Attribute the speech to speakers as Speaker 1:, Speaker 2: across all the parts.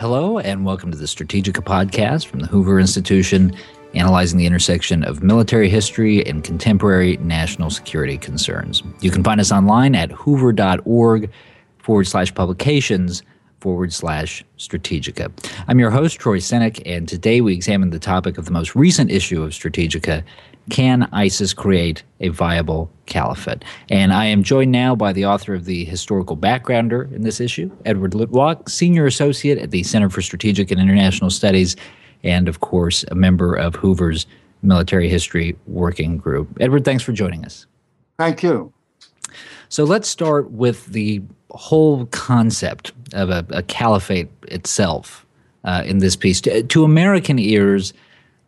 Speaker 1: Hello, and welcome to the Strategika podcast from the Hoover Institution, analyzing the intersection of military history and contemporary national security concerns. You can find us online at hoover.org forward slash publications forward slash Strategika. I'm your host, Troy Senik, and today we examine the topic of the most recent issue of Strategika Can ISIS Create a Viable Caliphate? And I am joined now by the author of the historical backgrounder in this issue, Edward Luttwak, Senior Associate at the Center for Strategic and International Studies, and of course, a member of Hoover's Military History Working Group. Edward, thanks for joining us.
Speaker 2: Thank you.
Speaker 1: So let's start with the whole concept of a, a caliphate itself uh, in this piece. To, to, American ears,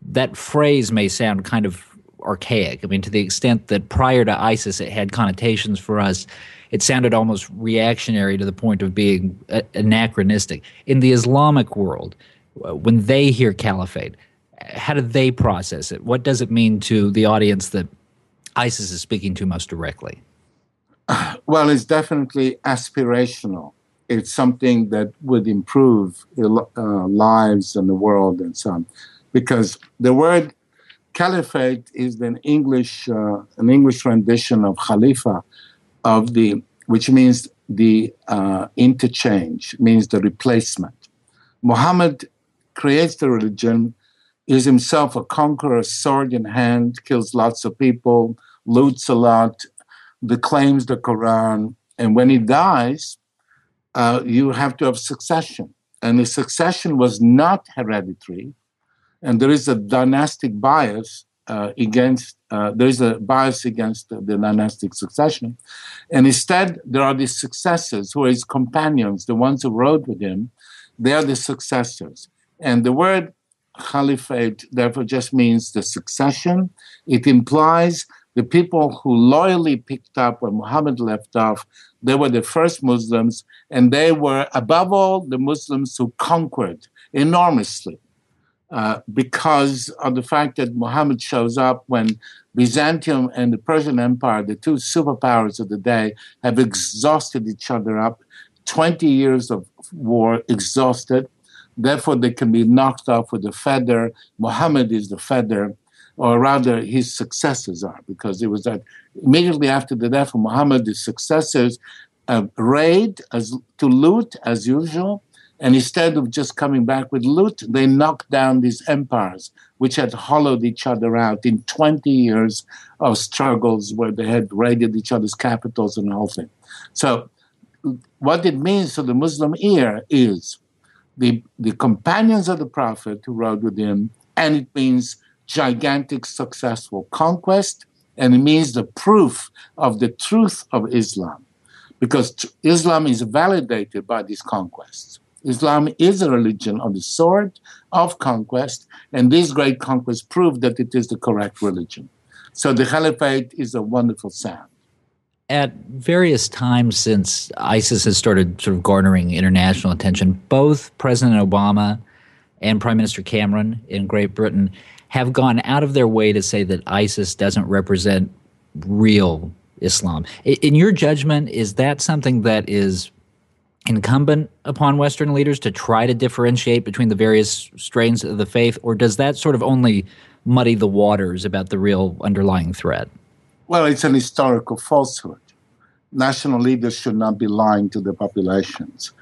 Speaker 1: that phrase may sound kind of archaic. I mean, to the extent that prior to ISIS, it had connotations for us. It sounded almost reactionary to the point of being a- anachronistic. In the Islamic world, uh, when they hear caliphate, how do they process it? What does it mean to the audience that ISIS is speaking to most directly?
Speaker 2: Well, it's definitely aspirational. It's something that would improve uh, lives in the world and so on. Because the word caliphate is an English, uh, an English rendition of khalifa, of the, which means the uh, interchange, means the replacement. Muhammad creates the religion, is himself a conqueror, sword in hand, kills lots of people, loots a lot, declaims the Quran, and when he dies, uh, you have to have succession. And the succession was not hereditary, and there is a dynastic bias uh, against. Uh, there is a bias against the, the dynastic succession, and instead there are the successors who are his companions, the ones who rode with him. They are the successors, and the word caliphate therefore just means the succession. It implies the people who loyally picked up when Muhammad left off, they were the first Muslims, and they were, above all, the Muslims who conquered enormously. Uh, because of the fact that Muhammad shows up when Byzantium and the Persian Empire, the two superpowers of the day, have exhausted each other up. 20 years of war exhausted. Therefore, they can be knocked off with a feather. Muhammad is the feather or rather his successors are, because it was that immediately after the death of Muhammad, his successors uh, raid as, to loot as usual, and instead of just coming back with loot, they knocked down these empires, which had hollowed each other out in 20 years of struggles where they had raided each other's capitals and the thing. So, what it means to the Muslim ear is the, the companions of the Prophet who rode with him, and it means gigantic successful conquest, and it means the proof of the truth of Islam, because Islam is validated by these conquests. Islam is a religion of the sword, of conquest, and these great conquests prove that it is the correct religion. So the caliphate is a wonderful sound.
Speaker 1: At various times since ISIS has started sort of garnering international attention, both President Obama and Prime Minister Cameron in Great Britain have gone out of their way to say that ISIS doesn't represent real Islam. In your judgment, is that something that is incumbent upon Western leaders to try to differentiate between the various strains of the faith, or does that sort of only muddy the waters about the real underlying threat?
Speaker 2: Well, it's an historical falsehood. National leaders should not be lying to the populations.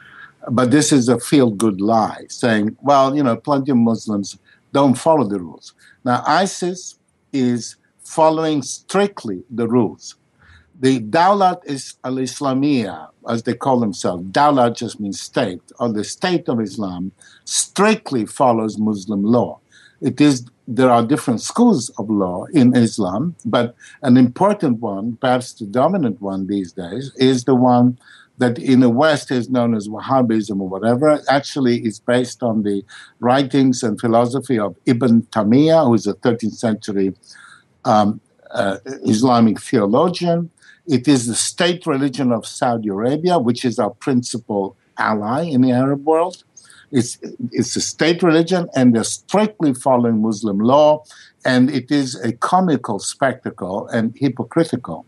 Speaker 2: But this is a feel good lie, saying, well, you know, plenty of Muslims don't follow the rules. Now, ISIS is following strictly the rules. The Dawlat is al Islamiyah, as they call themselves, Dawlat just means state, or the state of Islam, strictly follows Muslim law. It is there are different schools of law in Islam, but an important one, perhaps the dominant one these days, is the one that in the West is known as Wahhabism or whatever, actually is based on the writings and philosophy of Ibn Taymiyyah, who is a 13th century um, uh, Islamic theologian. It is the state religion of Saudi Arabia, which is our principal ally in the Arab world. It's, it's a state religion, and they're strictly following Muslim law, and it is a comical spectacle and hypocritical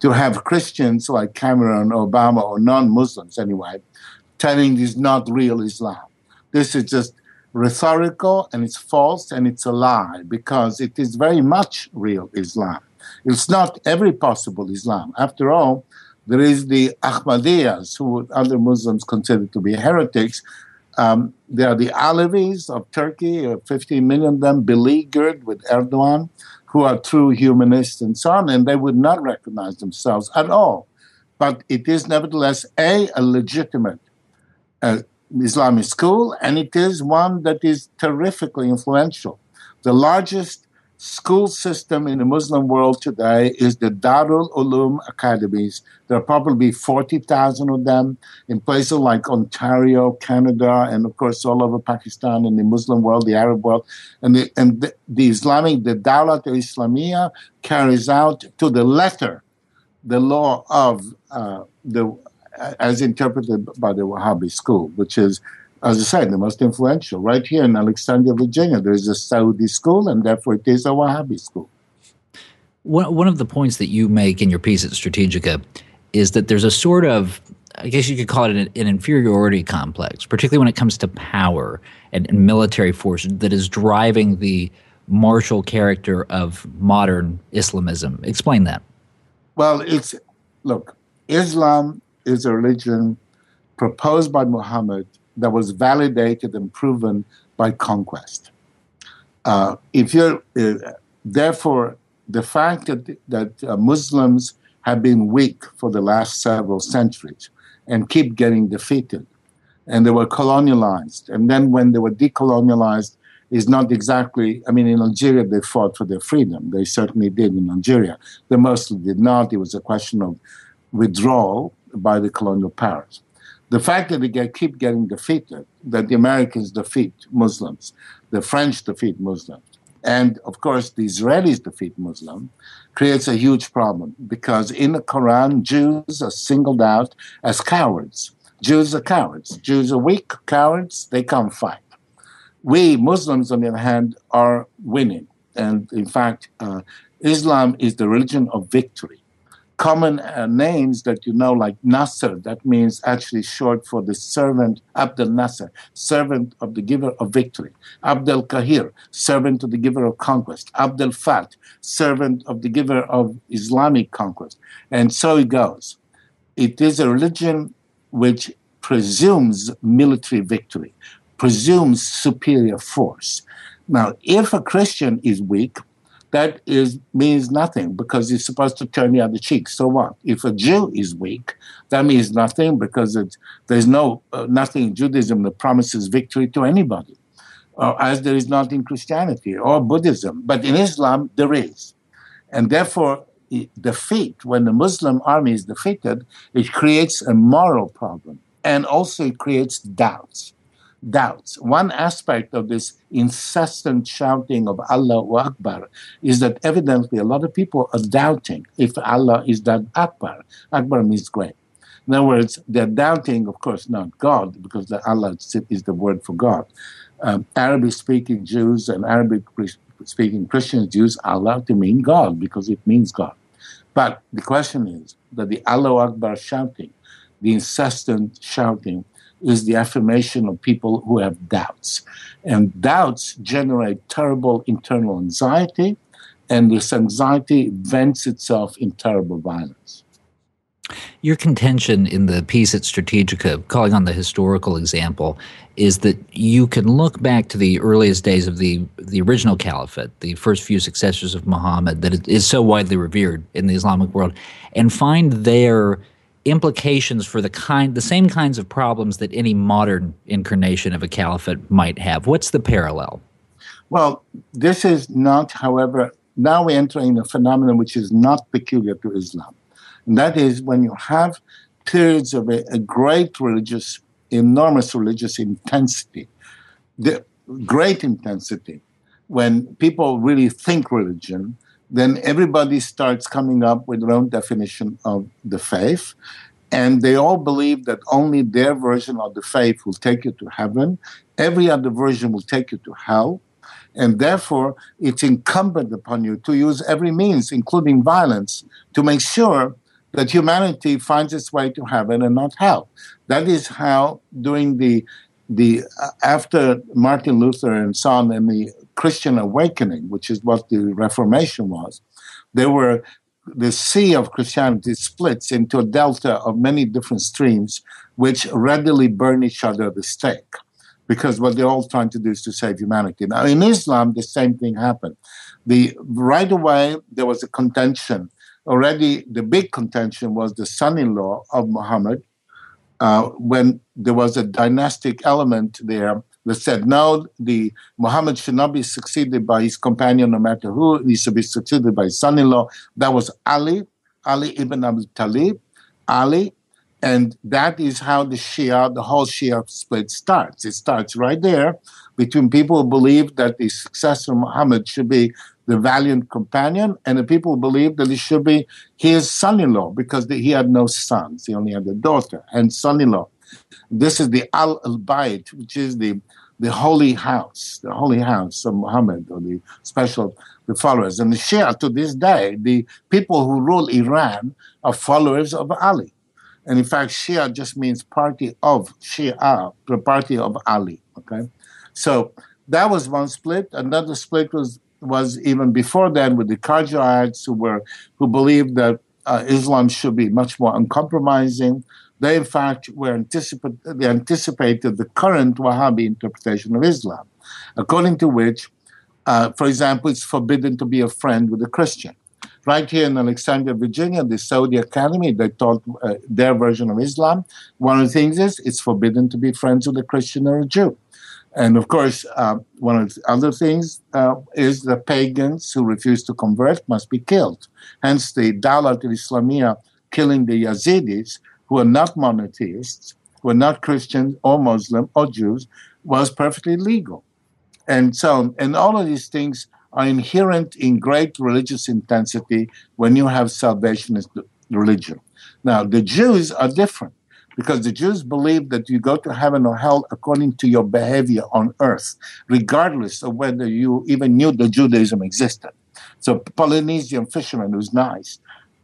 Speaker 2: to have Christians like Cameron, Obama, or non Muslims anyway, telling this not real Islam. This is just rhetorical and it's false and it's a lie because it is very much real Islam. It's not every possible Islam. After all, there is the Ahmadiyyas, who other Muslims consider to be heretics. Um, they are the Alevis of Turkey, uh, 15 million of them beleaguered with Erdogan, who are true humanists and so on, and they would not recognize themselves at all. But it is nevertheless a, a legitimate uh, Islamic school, and it is one that is terrifically influential. The largest school system in the Muslim world today is the Darul Uloom academies. There are probably 40,000 of them in places like Ontario, Canada, and of course all over Pakistan and the Muslim world, the Arab world. And the, and the, the Islamic, the Dawlat al-Islamiyah carries out to the letter the law of uh, the as interpreted by the Wahhabi school, which is as I said, the most influential. Right here in Alexandria, Virginia, there is a Saudi school, and therefore it is a Wahhabi school.
Speaker 1: One, of the points that you make in your piece at Strategika is that there's a sort of, I guess you could call it an, an inferiority complex, particularly when it comes to power and, and military force, that is driving the martial character of modern Islamism. Explain that.
Speaker 2: Well, it's look, Islam is a religion proposed by Muhammad that was validated and proven by conquest. Uh, if you're, uh, therefore, the fact that, that uh, Muslims have been weak for the last several centuries and keep getting defeated, and they were colonialized, and then when they were decolonialized, is not exactly. I mean, in Algeria they fought for their freedom. They certainly did in Algeria. They mostly did not. It was a question of withdrawal by the colonial powers the fact that they get, keep getting defeated, that the Americans defeat Muslims, the French defeat Muslims, and of course the Israelis defeat Muslims, creates a huge problem because in the Quran, Jews are singled out as cowards. Jews are cowards. Jews are weak, cowards, they can't fight. We Muslims, on the other hand, are winning. And in fact, uh, Islam is the religion of victory common uh, names that you know, like Nasser, that means actually short for the servant, Abdel Nasser, servant of the giver of victory. Abdel Kahir, servant of the giver of conquest. Abdel Fat, servant of the giver of Islamic conquest. And so it goes. It is a religion which presumes military victory, presumes superior force. Now, if a Christian is weak, that is means nothing because he's supposed to turn the other cheek. So what? If a Jew is weak, that means nothing because there's no uh, nothing in Judaism that promises victory to anybody, uh, as there is not in Christianity or Buddhism. But in Islam, there is, and therefore. Defeat, when the Muslim army is defeated, it creates a moral problem and also it creates doubts doubts. One aspect of this incessant shouting of Allahu Akbar is that evidently a lot of people are doubting if Allah is that Akbar. Akbar means great. In other words, they're doubting, of course, not God, because the Allah is the word for God. Um, Arabic speaking Jews and Arabic speaking Christians use Allah to mean God because it means God. But the question is that the Allahu Akbar shouting, the incessant shouting, is the affirmation of people who have doubts. And doubts generate terrible internal anxiety, and this anxiety vents itself in terrible violence.
Speaker 1: Your contention in the piece at Strategika, calling on the historical example, is that you can look back to the earliest days of the, the original caliphate, the first few successors of Muhammad, that is so widely revered in the Islamic world, and find there implications for the kind the same kinds of problems that any modern incarnation of a caliphate might have. What's the parallel?
Speaker 2: Well this is not however now we're entering a phenomenon which is not peculiar to islam. And that is when you have periods of a, a great religious enormous religious intensity the great intensity when people really think religion then everybody starts coming up with their own definition of the faith. And they all believe that only their version of the faith will take you to heaven. Every other version will take you to hell. And therefore, it's incumbent upon you to use every means, including violence, to make sure that humanity finds its way to heaven and not hell. That is how, during the the uh, after Martin Luther and so on, and the Christian awakening, which is what the Reformation was, there were the sea of Christianity splits into a delta of many different streams, which readily burn each other at the stake, because what they're all trying to do is to save humanity. Now, in Islam, the same thing happened. The right away there was a contention. Already, the big contention was the son-in-law of Muhammad, uh, when there was a dynastic element there that said, no, the Muhammad should not be succeeded by his companion, no matter who. He should be succeeded by his son-in-law. That was Ali, Ali ibn Abi Talib, Ali. And that is how the Shia, the whole Shia split starts. It starts right there between people who believe that the successor Muhammad should be the valiant companion, and the people who believe that he should be his son-in-law because he had no sons; he only had a daughter and son-in-law. This is the Al Bayt, which is the the holy house, the holy house of Muhammad, or the special the followers. And the Shia to this day, the people who rule Iran are followers of Ali. And in fact, Shia just means party of Shia, the party of Ali. Okay, so that was one split. Another split was was even before then with the Qadirites who were who believed that uh, Islam should be much more uncompromising. They, in fact, were anticipate, they anticipated the current Wahhabi interpretation of Islam, according to which, uh, for example, it's forbidden to be a friend with a Christian. Right here in Alexandria, Virginia, the Saudi Academy, they taught uh, their version of Islam. One of the things is it's forbidden to be friends with a Christian or a Jew. And of course, uh, one of the other things uh, is the pagans who refuse to convert must be killed. Hence, the Dawlat al-Islamiyah killing the Yazidis, who are not monotheists, who are not Christians or Muslim or Jews, was perfectly legal. And so, and all of these things are inherent in great religious intensity when you have salvationist religion. Now, the Jews are different because the Jews believe that you go to heaven or hell according to your behavior on earth, regardless of whether you even knew that Judaism existed. So, Polynesian fisherman who's nice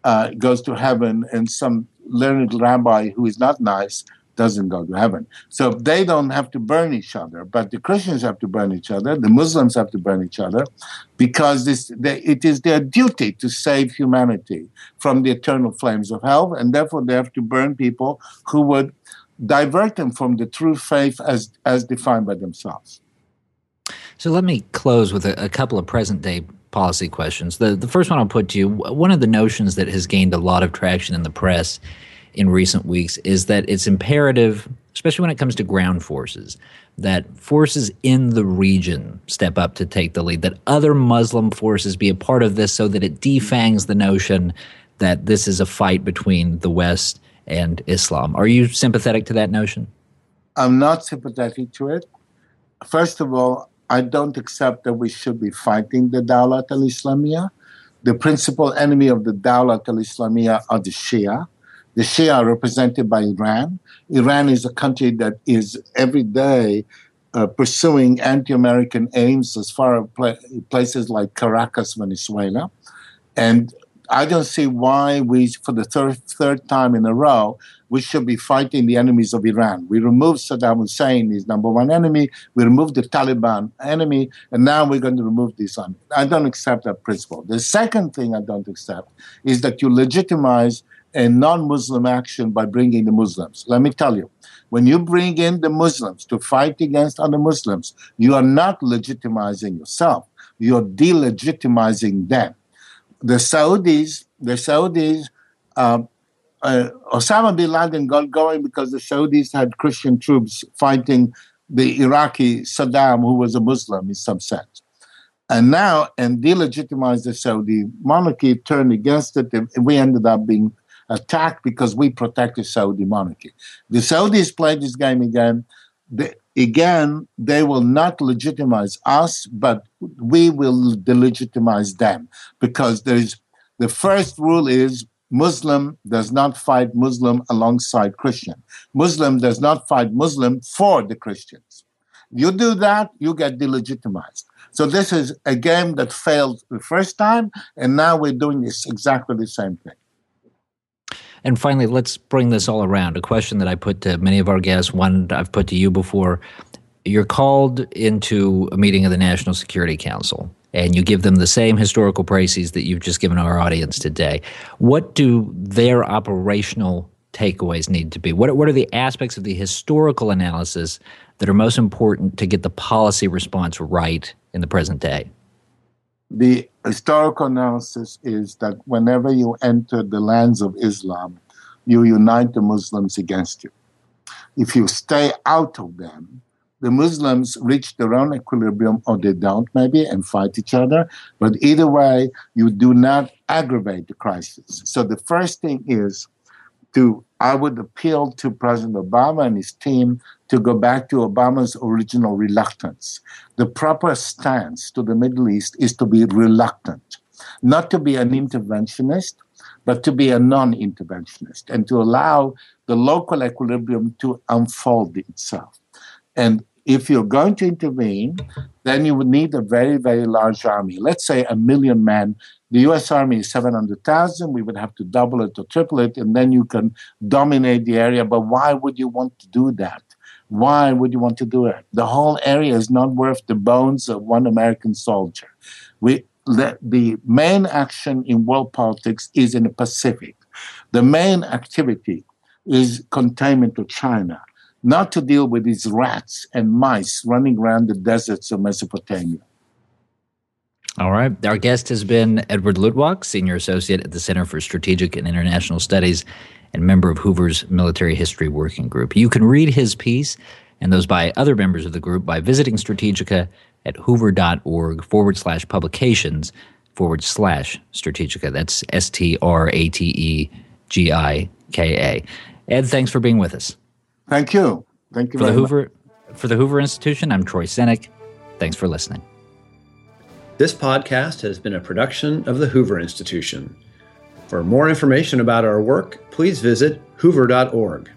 Speaker 2: uh, goes to heaven, and some learned rabbi who is not nice doesn't go to heaven. So they don't have to burn each other, but the Christians have to burn each other, the Muslims have to burn each other, because this, they, it is their duty to save humanity from the eternal flames of hell, and therefore they have to burn people who would divert them from the true faith as, as defined by themselves.
Speaker 1: So let me close with a, a couple of present day policy questions. The, the first one I'll put to you one of the notions that has gained a lot of traction in the press in recent weeks is that it's imperative, especially when it comes to ground forces, that forces in the region step up to take the lead, that other Muslim forces be a part of this so that it defangs the notion that this is a fight between the West and Islam. Are you sympathetic to that notion?
Speaker 2: I'm not sympathetic to it. First of all, I don't accept that we should be fighting the Dawlat al Islamiyah. The principal enemy of the Dawlat al Islamiyah are the Shia the Shia are represented by Iran. Iran is a country that is every day uh, pursuing anti-American aims as far as pla- places like Caracas, Venezuela, and I don't see why we, for the third third time in a row, we should be fighting the enemies of Iran. We removed Saddam Hussein, his number one enemy. We removed the Taliban enemy, and now we're going to remove this one. I don't accept that principle. The second thing I don't accept is that you legitimize a non Muslim action by bringing the Muslims. Let me tell you, when you bring in the Muslims to fight against other Muslims, you are not legitimizing yourself, you're delegitimizing them. The Saudis, the Saudis, uh, uh, Osama bin Laden got going because the Saudis had Christian troops fighting the Iraqi Saddam, who was a Muslim in some sense. And now, and delegitimized the Saudi monarchy, turned against it, and we ended up being attacked because we protected Saudi monarchy. The Saudis played this game again. Again, they will not legitimize us, but we will delegitimize them because there's the first rule is Muslim does not fight Muslim alongside Christian. Muslim does not fight Muslim for the Christians. You do that, you get delegitimized. So this is a game that failed the first time, and now we're doing this exactly the same thing.
Speaker 1: And finally, let's bring this all around. A question that I put to many of our guests, one I've put to you before. You're called into a meeting of the National Security Council and you give them the same historical précis that you've just given our audience today. What do their operational takeaways need to be? What, what are the aspects of the historical analysis that are most important to get the policy response right in the present day?
Speaker 2: The historical analysis is that whenever you enter the lands of Islam, you unite the Muslims against you. If you stay out of them, the Muslims reach their own equilibrium or they don't, maybe, and fight each other. But either way, you do not aggravate the crisis. So the first thing is to, I would appeal to President Obama and his team to go back to Obama's original reluctance. The proper stance to the Middle East is to be reluctant, not to be an interventionist, but to be a non interventionist and to allow the local equilibrium to unfold itself. And if you're going to intervene, then you would need a very, very large army. Let's say a million men. The US Army is 700,000. We would have to double it or triple it, and then you can dominate the area. But why would you want to do that? Why would you want to do it? The whole area is not worth the bones of one American soldier. We, the, the main action in world politics is in the Pacific. The main activity is containment to China not to deal with these rats and mice running around the deserts of Mesopotamia.
Speaker 1: All right. Our guest has been Edward Luttwak, Senior Associate at the Center for Strategic and International Studies and member of Hoover's Military History Working Group. You can read his piece and those by other members of the group by visiting Strategika at hoover.org forward slash publications forward slash Strategika. That's S T R A T E G I K A. Ed, thanks for being with us.
Speaker 2: Thank you. Thank you
Speaker 1: for the Hoover much. for the Hoover Institution. I'm Troy Senik. Thanks for listening.
Speaker 3: This podcast has been a production of the Hoover Institution. For more information about our work, please visit hoover.org.